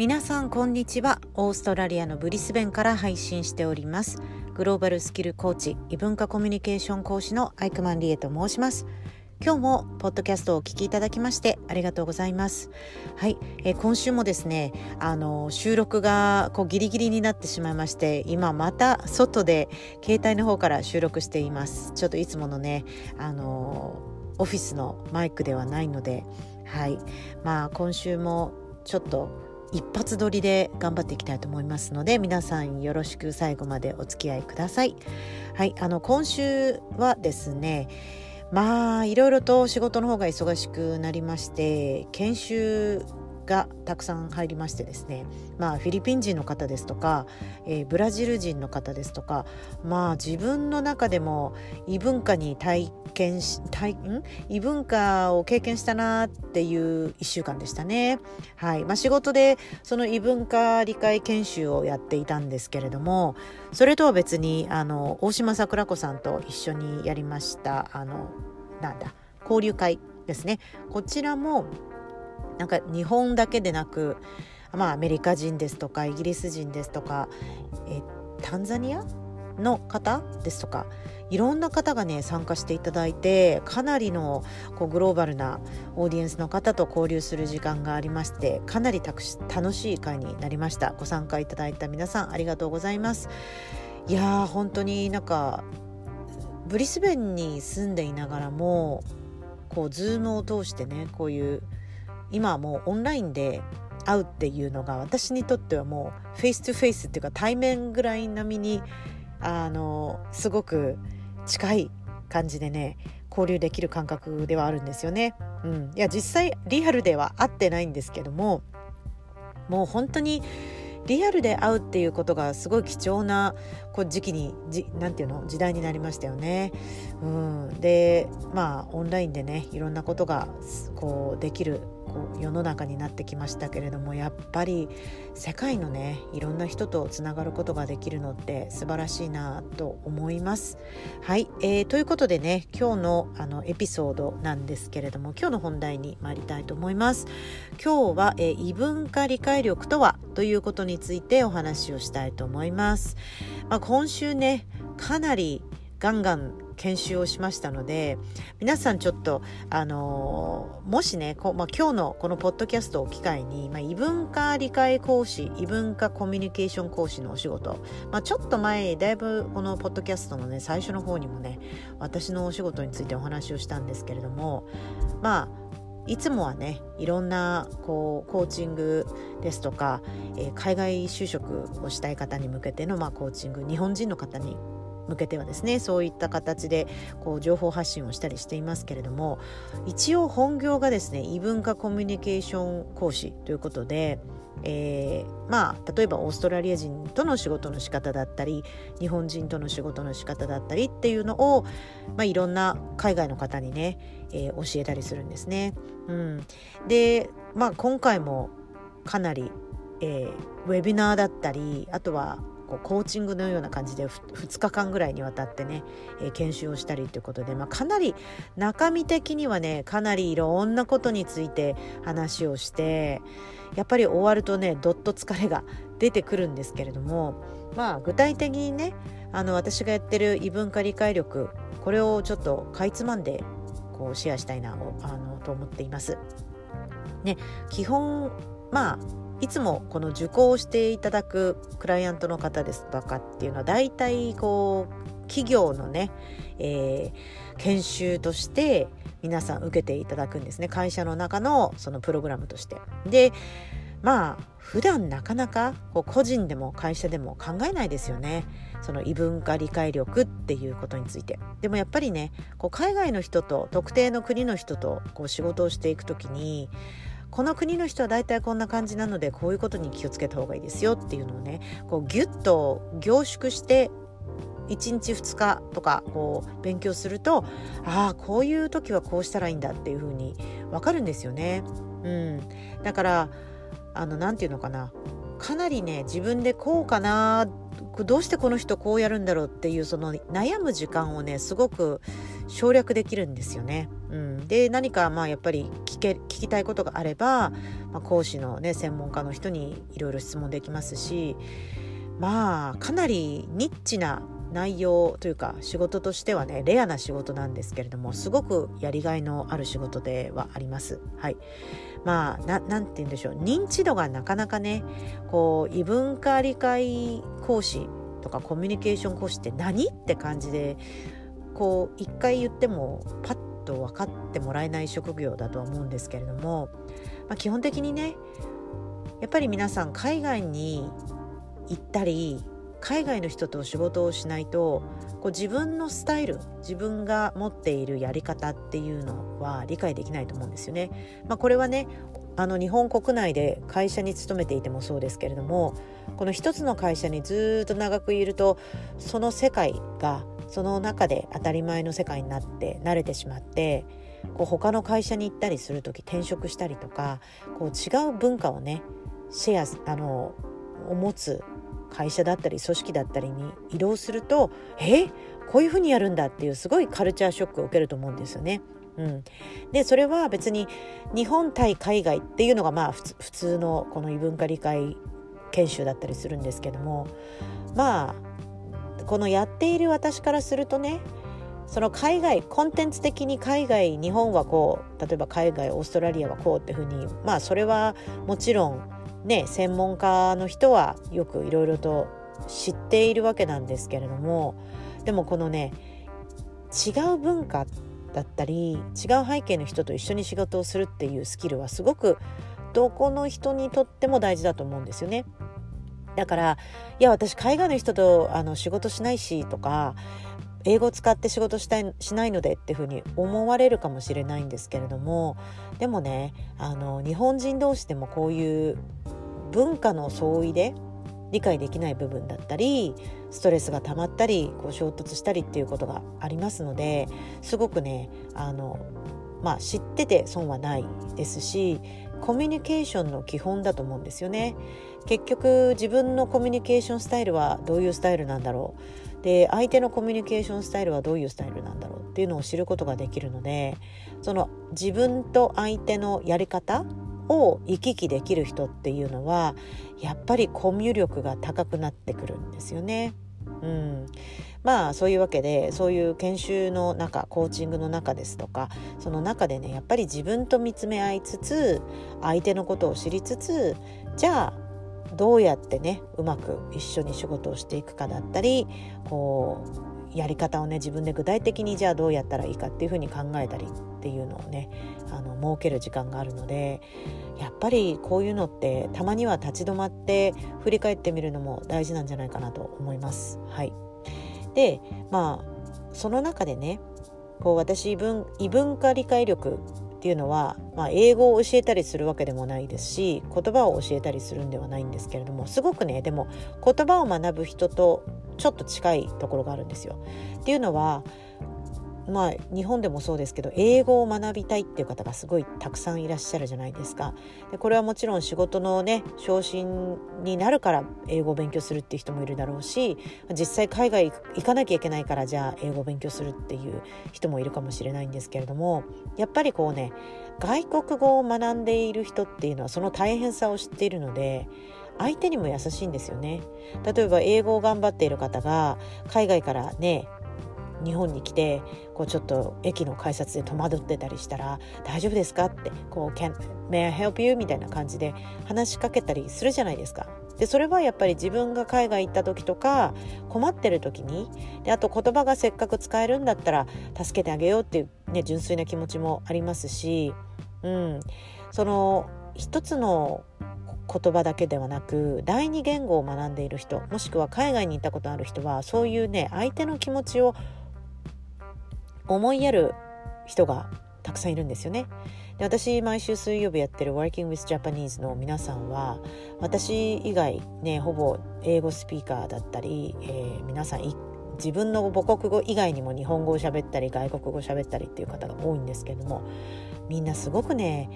皆さんこんにちは。オーストラリアのブリスベンから配信しております。グローバルスキルコーチ異文化コミュニケーション講師のアイクマンリエと申します。今日もポッドキャストをお聞きいただきましてありがとうございます。はい、えー、今週もですねあの収録がこうギリギリになってしまいまして今また外で携帯の方から収録しています。ちょっといつものねあのオフィスのマイクではないのではい。まあ今週もちょっと一発撮りで頑張っていきたいと思いますので皆さんよろしく最後までお付き合いください。はい、あの今週はですねまあいろいろと仕事の方が忙しくなりまして研修がたくさん入りましてですね。まあフィリピン人の方ですとか、えー、ブラジル人の方ですとかまあ自分の中でも異文化に体験し体ん？異文化を経験したなっていう1週間でしたね。はい。まあ、仕事でその異文化理解研修をやっていたんですけれどもそれとは別にあの大島桜子さんと一緒にやりましたあのなんだ交流会ですね。こちらもなんか日本だけでなく、まあ、アメリカ人ですとかイギリス人ですとか、えタンザニアの方ですとかいろんな方がね参加していただいてかなりのこうグローバルなオーディエンスの方と交流する時間がありましてかなり楽しい会になりました。ご参加いただいた皆さんありがとうございます。いやー本当になんかブリスベンに住んでいながらもこうズームを通してねこういう今はもうオンラインで会うっていうのが私にとってはもうフェイス2フェイスっていうか対面ぐらい並みにあのすごく近い感じでね交流できる感覚ではあるんですよね。うん、いや実際リアルでは会ってないんですけどももう本当にリアルで会うっていうことがすごい貴重なこう時期にじなんていうの？時代になりましたよね。うん、でまあオンラインでねいろんなことがこうできるこう世の中になってきましたけれどもやっぱり世界のねいろんな人とつながることができるのって素晴らしいなと思います。はい、えー、ということでね今日のあのエピソードなんですけれども今日の本題に参りたいと思います。今日は、えー、異文化理解力とはということについてお話をしたいと思います。まあ、今週ねかなりガンガン研修をしましたので皆さんちょっとあのもしねこ、まあ、今日のこのポッドキャストを機会に、まあ、異文化理解講師異文化コミュニケーション講師のお仕事、まあ、ちょっと前だいぶこのポッドキャストのね最初の方にもね私のお仕事についてお話をしたんですけれどもまあいつもはねいろんなこうコーチングですとか、えー、海外就職をしたい方に向けての、まあ、コーチング日本人の方に向けてはですねそういった形でこう情報発信をしたりしていますけれども一応本業がですね異文化コミュニケーション講師ということで、えー、まあ例えばオーストラリア人との仕事の仕方だったり日本人との仕事の仕方だったりっていうのを、まあ、いろんな海外の方にね、えー、教えたりするんですね。うん、で、まあ、今回もかなり、えー、ウェビナーだったりあとはこうコーチングのような感じで2日間ぐらいにわたってね、えー、研修をしたりということで、まあ、かなり中身的にはねかなりいろんなことについて話をしてやっぱり終わるとねどっと疲れが出てくるんですけれどもまあ具体的にねあの私がやってる異文化理解力これをちょっとかいつまんでこうシェアしたいなあのと思っています。ね、基本まあいつもこの受講していただくクライアントの方ですとかっていうのは大体こう企業のね、えー、研修として皆さん受けていただくんですね。会社の中のそのプログラムとして。でまあ普段なかなかこう個人でも会社でも考えないですよね。その異文化理解力っていうことについて。でもやっぱりねこう海外の人と特定の国の人とこう仕事をしていく時にこの国の人は大体こんな感じなのでこういうことに気をつけた方がいいですよっていうのをねこうギュッと凝縮して1日2日とかこう勉強するとああこういう時はこうしたらいいんだっていうふうに分かるんですよね。うん、だからあの何て言うのかなかなりね自分でこうかなどうしてこの人こうやるんだろうっていうその悩む時間をねすごく省略できるんですよね。うん、で何かまあやっぱり聞け聞きたいことがあれば、まあ、講師のね専門家の人にいろいろ質問できますしまあかなりニッチな内容というか仕事としてはねレアな仕事なんですけれどもすごくやりがいのある仕事ではあります。はい、まあ何て言うんでしょう認知度がなかなかねこう異文化理解講師とかコミュニケーション講師って何？って感じでこう一回言ってもパッと分かってもらえない職業だとは思うんですけれども、まあ、基本的にねやっぱり皆さん海外に行ったり海外の人と仕事をしないとこう自分のスタイル自分が持っているやり方っていうのは理解できないと思うんですよね。まあ、これはねあの日本国内で会社に勤めていてもそうですけれどもこの一つの会社にずっと長くいるとその世界がその中で当たり前の世界になって慣れてしまってこう他の会社に行ったりする時転職したりとかこう違う文化をねシェアあの持つ会社だったり組織だったりに移動するとえ？こういうふうにやるんだっていうすごいカルチャーショックを受けると思うんですよね。うん、でそれは別に日本対海外っていうのがまあ普通のこの異文化理解研修だったりするんですけどもまあこのやっている私からするとねその海外コンテンツ的に海外日本はこう例えば海外オーストラリアはこうっていうふうにまあそれはもちろんね専門家の人はよくいろいろと知っているわけなんですけれどもでもこのね違う文化だったり違う背景の人と一緒に仕事をするっていうスキルはすごくどこの人にとっても大事だと思うんですよね。だからいや私海外の人とあの仕事しないしとか英語を使って仕事したいしないのでっていうふうに思われるかもしれないんですけれどもでもねあの日本人同士でもこういう文化の相違で理解できない部分だったりストレスが溜まったりこう衝突したりっていうことがありますのですごくねあの、まあ、知ってて損はないですしコミュニケーションの基本だと思うんですよね。結局自分のコミュニケーションスタイルはどういうスタイルなんだろうで相手のコミュニケーションスタイルはどういうスタイルなんだろうっていうのを知ることができるのでその自分と相手のやり方を行き来できる人っていうのはやっぱりコミュ力が高くなってくるんですよね。うん、まあそういうわけでそういう研修の中コーチングの中ですとかその中でねやっぱり自分と見つめ合いつつ相手のことを知りつつじゃあどうやってねうまく一緒に仕事をしていくかだったりこうやり方をね自分で具体的にじゃあどうやったらいいかっていうふうに考えたりっていうのをねあの設ける時間があるのでやっぱりこういうのってたまには立ち止まって振り返ってみるのも大事なんじゃないかなと思います。はい、でまあその中でねこう私異文異文化理解力っていうのは、まあ、英語を教えたりするわけでもないですし言葉を教えたりするんではないんですけれどもすごくねでも言葉を学ぶ人とちょっと近いところがあるんですよ。っていうのはまあ日本でもそうですけど英語を学びたいっていう方がすごいたくさんいらっしゃるじゃないですか。でこれはもちろん仕事のね昇進になるから英語を勉強するっていう人もいるだろうし実際海外行かなきゃいけないからじゃあ英語を勉強するっていう人もいるかもしれないんですけれどもやっぱりこうね外国語を学んでいる人っていうのはその大変さを知っているので相手にも優しいんですよね例えば英語を頑張っている方が海外からね日本に来てこうちょっと駅の改札で戸惑ってたりしたら「大丈夫ですか?」ってこう「Can, May I help you?」みたいな感じで話しかけたりするじゃないですか。でそれはやっぱり自分が海外行った時とか困ってる時にであと言葉がせっかく使えるんだったら助けてあげようっていう、ね、純粋な気持ちもありますし、うん、その一つの言葉だけではなく第二言語を学んでいる人もしくは海外に行ったことある人はそういうね相手の気持ちを思いやる人がたくさんいるんですよね。で私毎週水曜日やってる Working with Japanese の皆さんは私以外ねほぼ英語スピーカーだったり、えー、皆さん自分の母国語以外にも日本語を喋ったり外国語を喋ったりっていう方が多いんですけどもみんなすごくね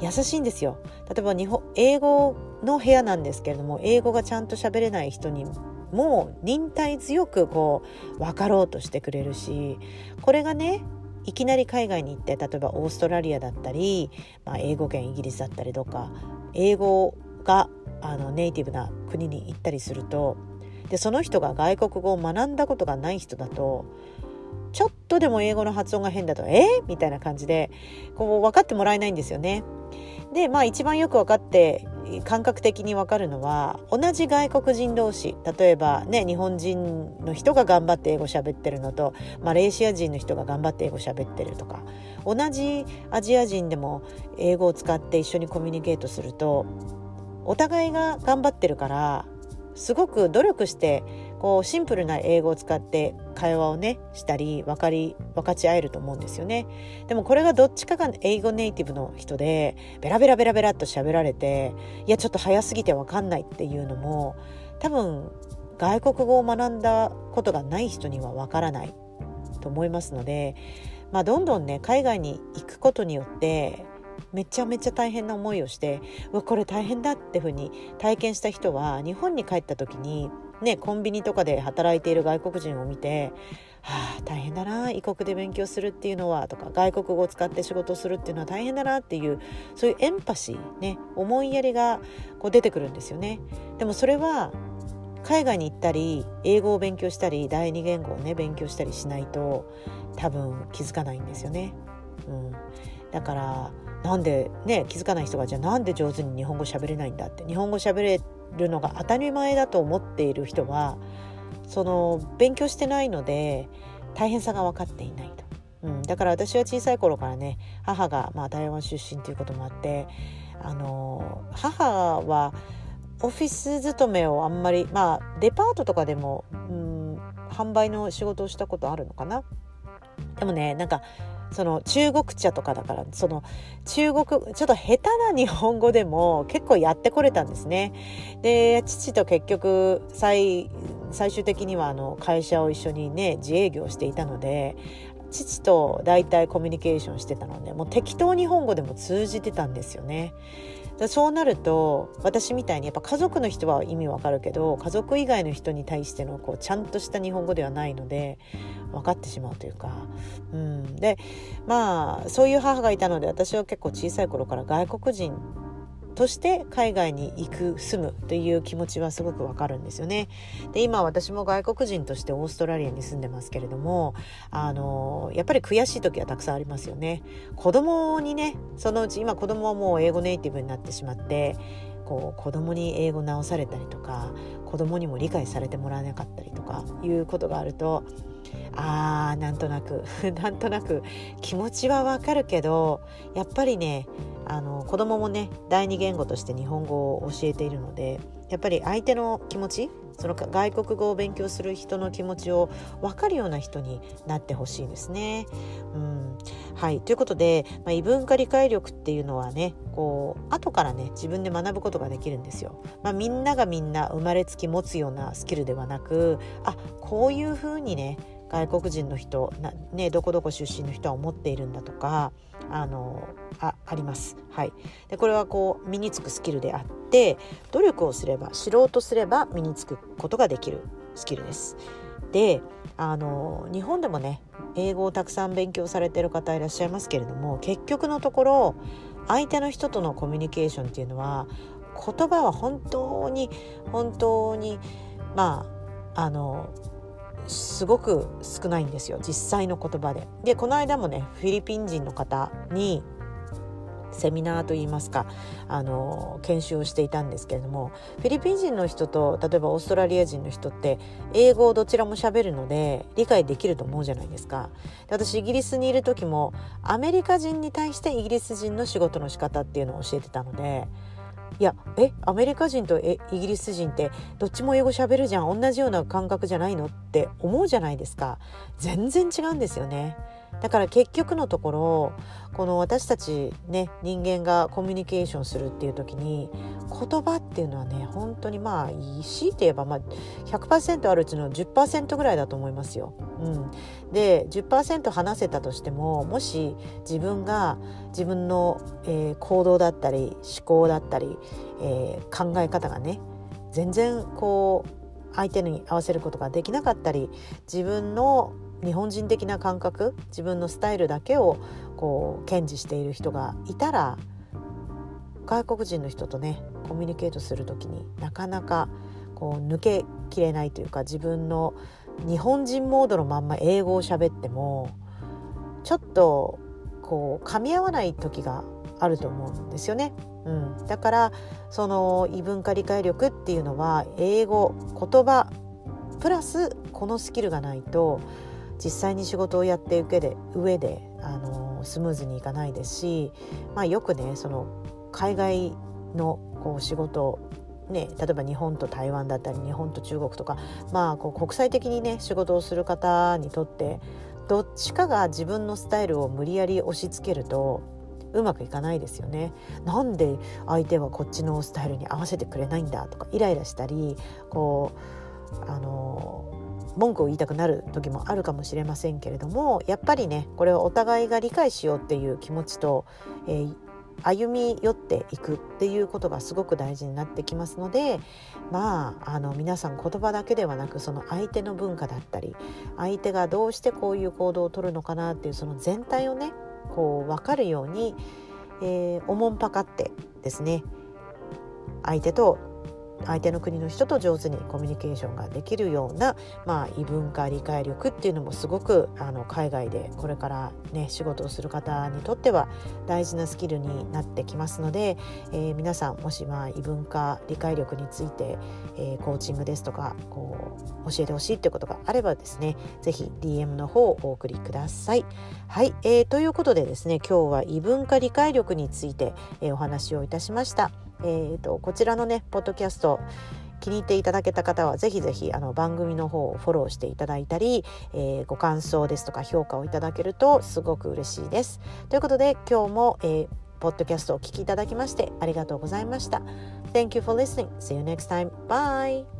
優しいんですよ例えば日本英語の部屋なんですけれども英語がちゃんと喋れない人にもう忍耐強くこう分かろうとしてくれるしこれがねいきなり海外に行って例えばオーストラリアだったり、まあ、英語圏イギリスだったりとか英語があのネイティブな国に行ったりするとでその人が外国語を学んだことがない人だとちょっとでも英語の発音が変だと「え？みたいな感じでこう分かってもらえないんですよね。でまあ一番よく分かって感覚的に分かるのは同じ外国人同士例えばね日本人の人が頑張って英語喋ってるのとマレーシア人の人が頑張って英語喋ってるとか同じアジア人でも英語を使って一緒にコミュニケートするとお互いが頑張ってるからすごく努力してこうシンプルな英語を使って会話をねしたり分かり分かち合えると思うんですよね。でもこれがどっちかが英語ネイティブの人でベラベラベラベラっと喋られていやちょっと早すぎて分かんないっていうのも多分外国語を学んだことがない人には分からない。と思いますので、まあ、どんどんね海外に行くことによってめちゃめちゃ大変な思いをしてうわこれ大変だってふうに体験した人は日本に帰った時にね、コンビニとかで働いている外国人を見て「はあ大変だな異国で勉強するっていうのは」とか外国語を使って仕事するっていうのは大変だなっていうそういうエンパシーね思いやりがこう出てくるんですよね。でもそれは海外に行ったり英語を勉強したり第二言語をね勉強したりしないと多分気づかないんですよね。うん、だからなんでね気づかない人がじゃあなんで上手に日本語喋れないんだって日本語喋れるのが当たり前だと思っている人はその勉強してないので大変さが分かっていないと、うん、だから私は小さい頃からね母がまあ台湾出身ということもあってあの母はオフィス勤めをあんまりまあデパートとかでも、うん、販売の仕事をしたことあるのかな。でもねなんかその中国茶とかだからその中国ちょっと下手な日本語でも結構やってこれたんですね。で父と結局最最終的にはあの会社を一緒にね自営業していたので父と大体コミュニケーションしてたのでもう適当日本語でも通じてたんですよね。そうなると私みたいにやっぱ家族の人は意味わかるけど家族以外の人に対してのこうちゃんとした日本語ではないので分かってしまうというか、うん、でまあそういう母がいたので私は結構小さい頃から外国人として海外に行く住むという気持ちはすごくわかるんですよね。で今私も外国人としてオーストラリアに住んでますけれどもあのやっぱり悔しい時はたくさんありますよね。子供にねそのうち今子供はもう英語ネイティブになってしまってこう子供に英語直されたりとか子供にも理解されてもらえなかったりとかいうことがあるとあーなんとなく なんとなく気持ちはわかるけどやっぱりねあの子供もね第二言語として日本語を教えているのでやっぱり相手の気持ちその外国語を勉強する人の気持ちを分かるような人になってほしいですね。うんはい、ということで、まあ、異文化理解力っていうのはねこう後からね自分で学ぶことができるんですよ。まあ、みんながみんな生まれつき持つようなスキルではなくあこういうふうにね外国人の人、ね、どこどこ出身の人は思っているんだとかあのああります。はい、でこれはこう身につくスキルであって努力をすれば知ろうとすれば身につくことができるスキルです。であの日本でもね英語をたくさん勉強されてる方いらっしゃいますけれども結局のところ相手の人とのコミュニケーションっていうのは言葉は本当に本当にまああのすごく少ないんですよ実際の言葉で。でこの間もねフィリピン人の方にセミナーといいますかあの研修をしていたんですけれどもフィリピン人の人と例えばオーストラリア人の人って英語をどちらも喋るので理解できると思うじゃないですかで私イギリスにいる時もアメリカ人に対してイギリス人の仕事の仕方っていうのを教えてたのでいやえアメリカ人とえイギリス人ってどっちも英語喋るじゃん同じような感覚じゃないのって思うじゃないですか全然違うんですよね。だから結局のところこの私たちね人間がコミュニケーションするっていう時に言葉っていうのはね本当にまあ強いて言えば、まあ、100%あるうちの10%ぐらいだと思いますよ。うん、で10%話せたとしてももし自分が自分の、えー、行動だったり思考だったり、えー、考え方がね全然こう相手に合わせることができなかったり自分の日本人的な感覚自分のスタイルだけをこう堅持している人がいたら外国人の人とねコミュニケートする時になかなかこう抜けきれないというか自分の日本人モードのまんま英語を喋ってもちょっとこう噛み合わない時があると思うんですよね。うん、だからその異文化理解力っていうのは英語言葉プラスこのスキルがないと実際に仕事をやっていく上で上であのスムーズにいかないですし、まあ、よくねその海外のこう仕事ね、例えば日本と台湾だったり日本と中国とか、まあ、こう国際的にね仕事をする方にとってどっちかが自分のスタイルを無理やり押し付けるとうまくいかないですよね。なんで相手はこっちのスタイルに合わせてくれないんだとかイライラしたりこうあの文句を言いたくなる時もあるかもしれませんけれどもやっぱりねこれはお互いが理解しようっていう気持ちと、えー、歩み寄っていくっていうことがすごく大事になってきますのでまああの皆さん言葉だけではなくその相手の文化だったり相手がどうしてこういう行動をとるのかなっていうその全体をねこう分かるように、えー、おもんぱかってですね相手と相手の国の人と上手にコミュニケーションができるような、まあ、異文化理解力っていうのもすごくあの海外でこれからね仕事をする方にとっては大事なスキルになってきますので、えー、皆さんもしまあ異文化理解力について、えー、コーチングですとかこう教えてほしいっていうことがあればですね是非 DM の方をお送りください。はい、えー、ということでですね今日は異文化理解力について、えー、お話をいたしました。えーと、こちらのねポッドキャスト気に入っていただけた方はぜひぜひあの番組の方をフォローしていただいたり、えー、ご感想ですとか評価をいただけるとすごく嬉しいです。ということで今日も、えー、ポッドキャストをお聞きいただきましてありがとうございました。Thank you for listening. See you next time. Bye.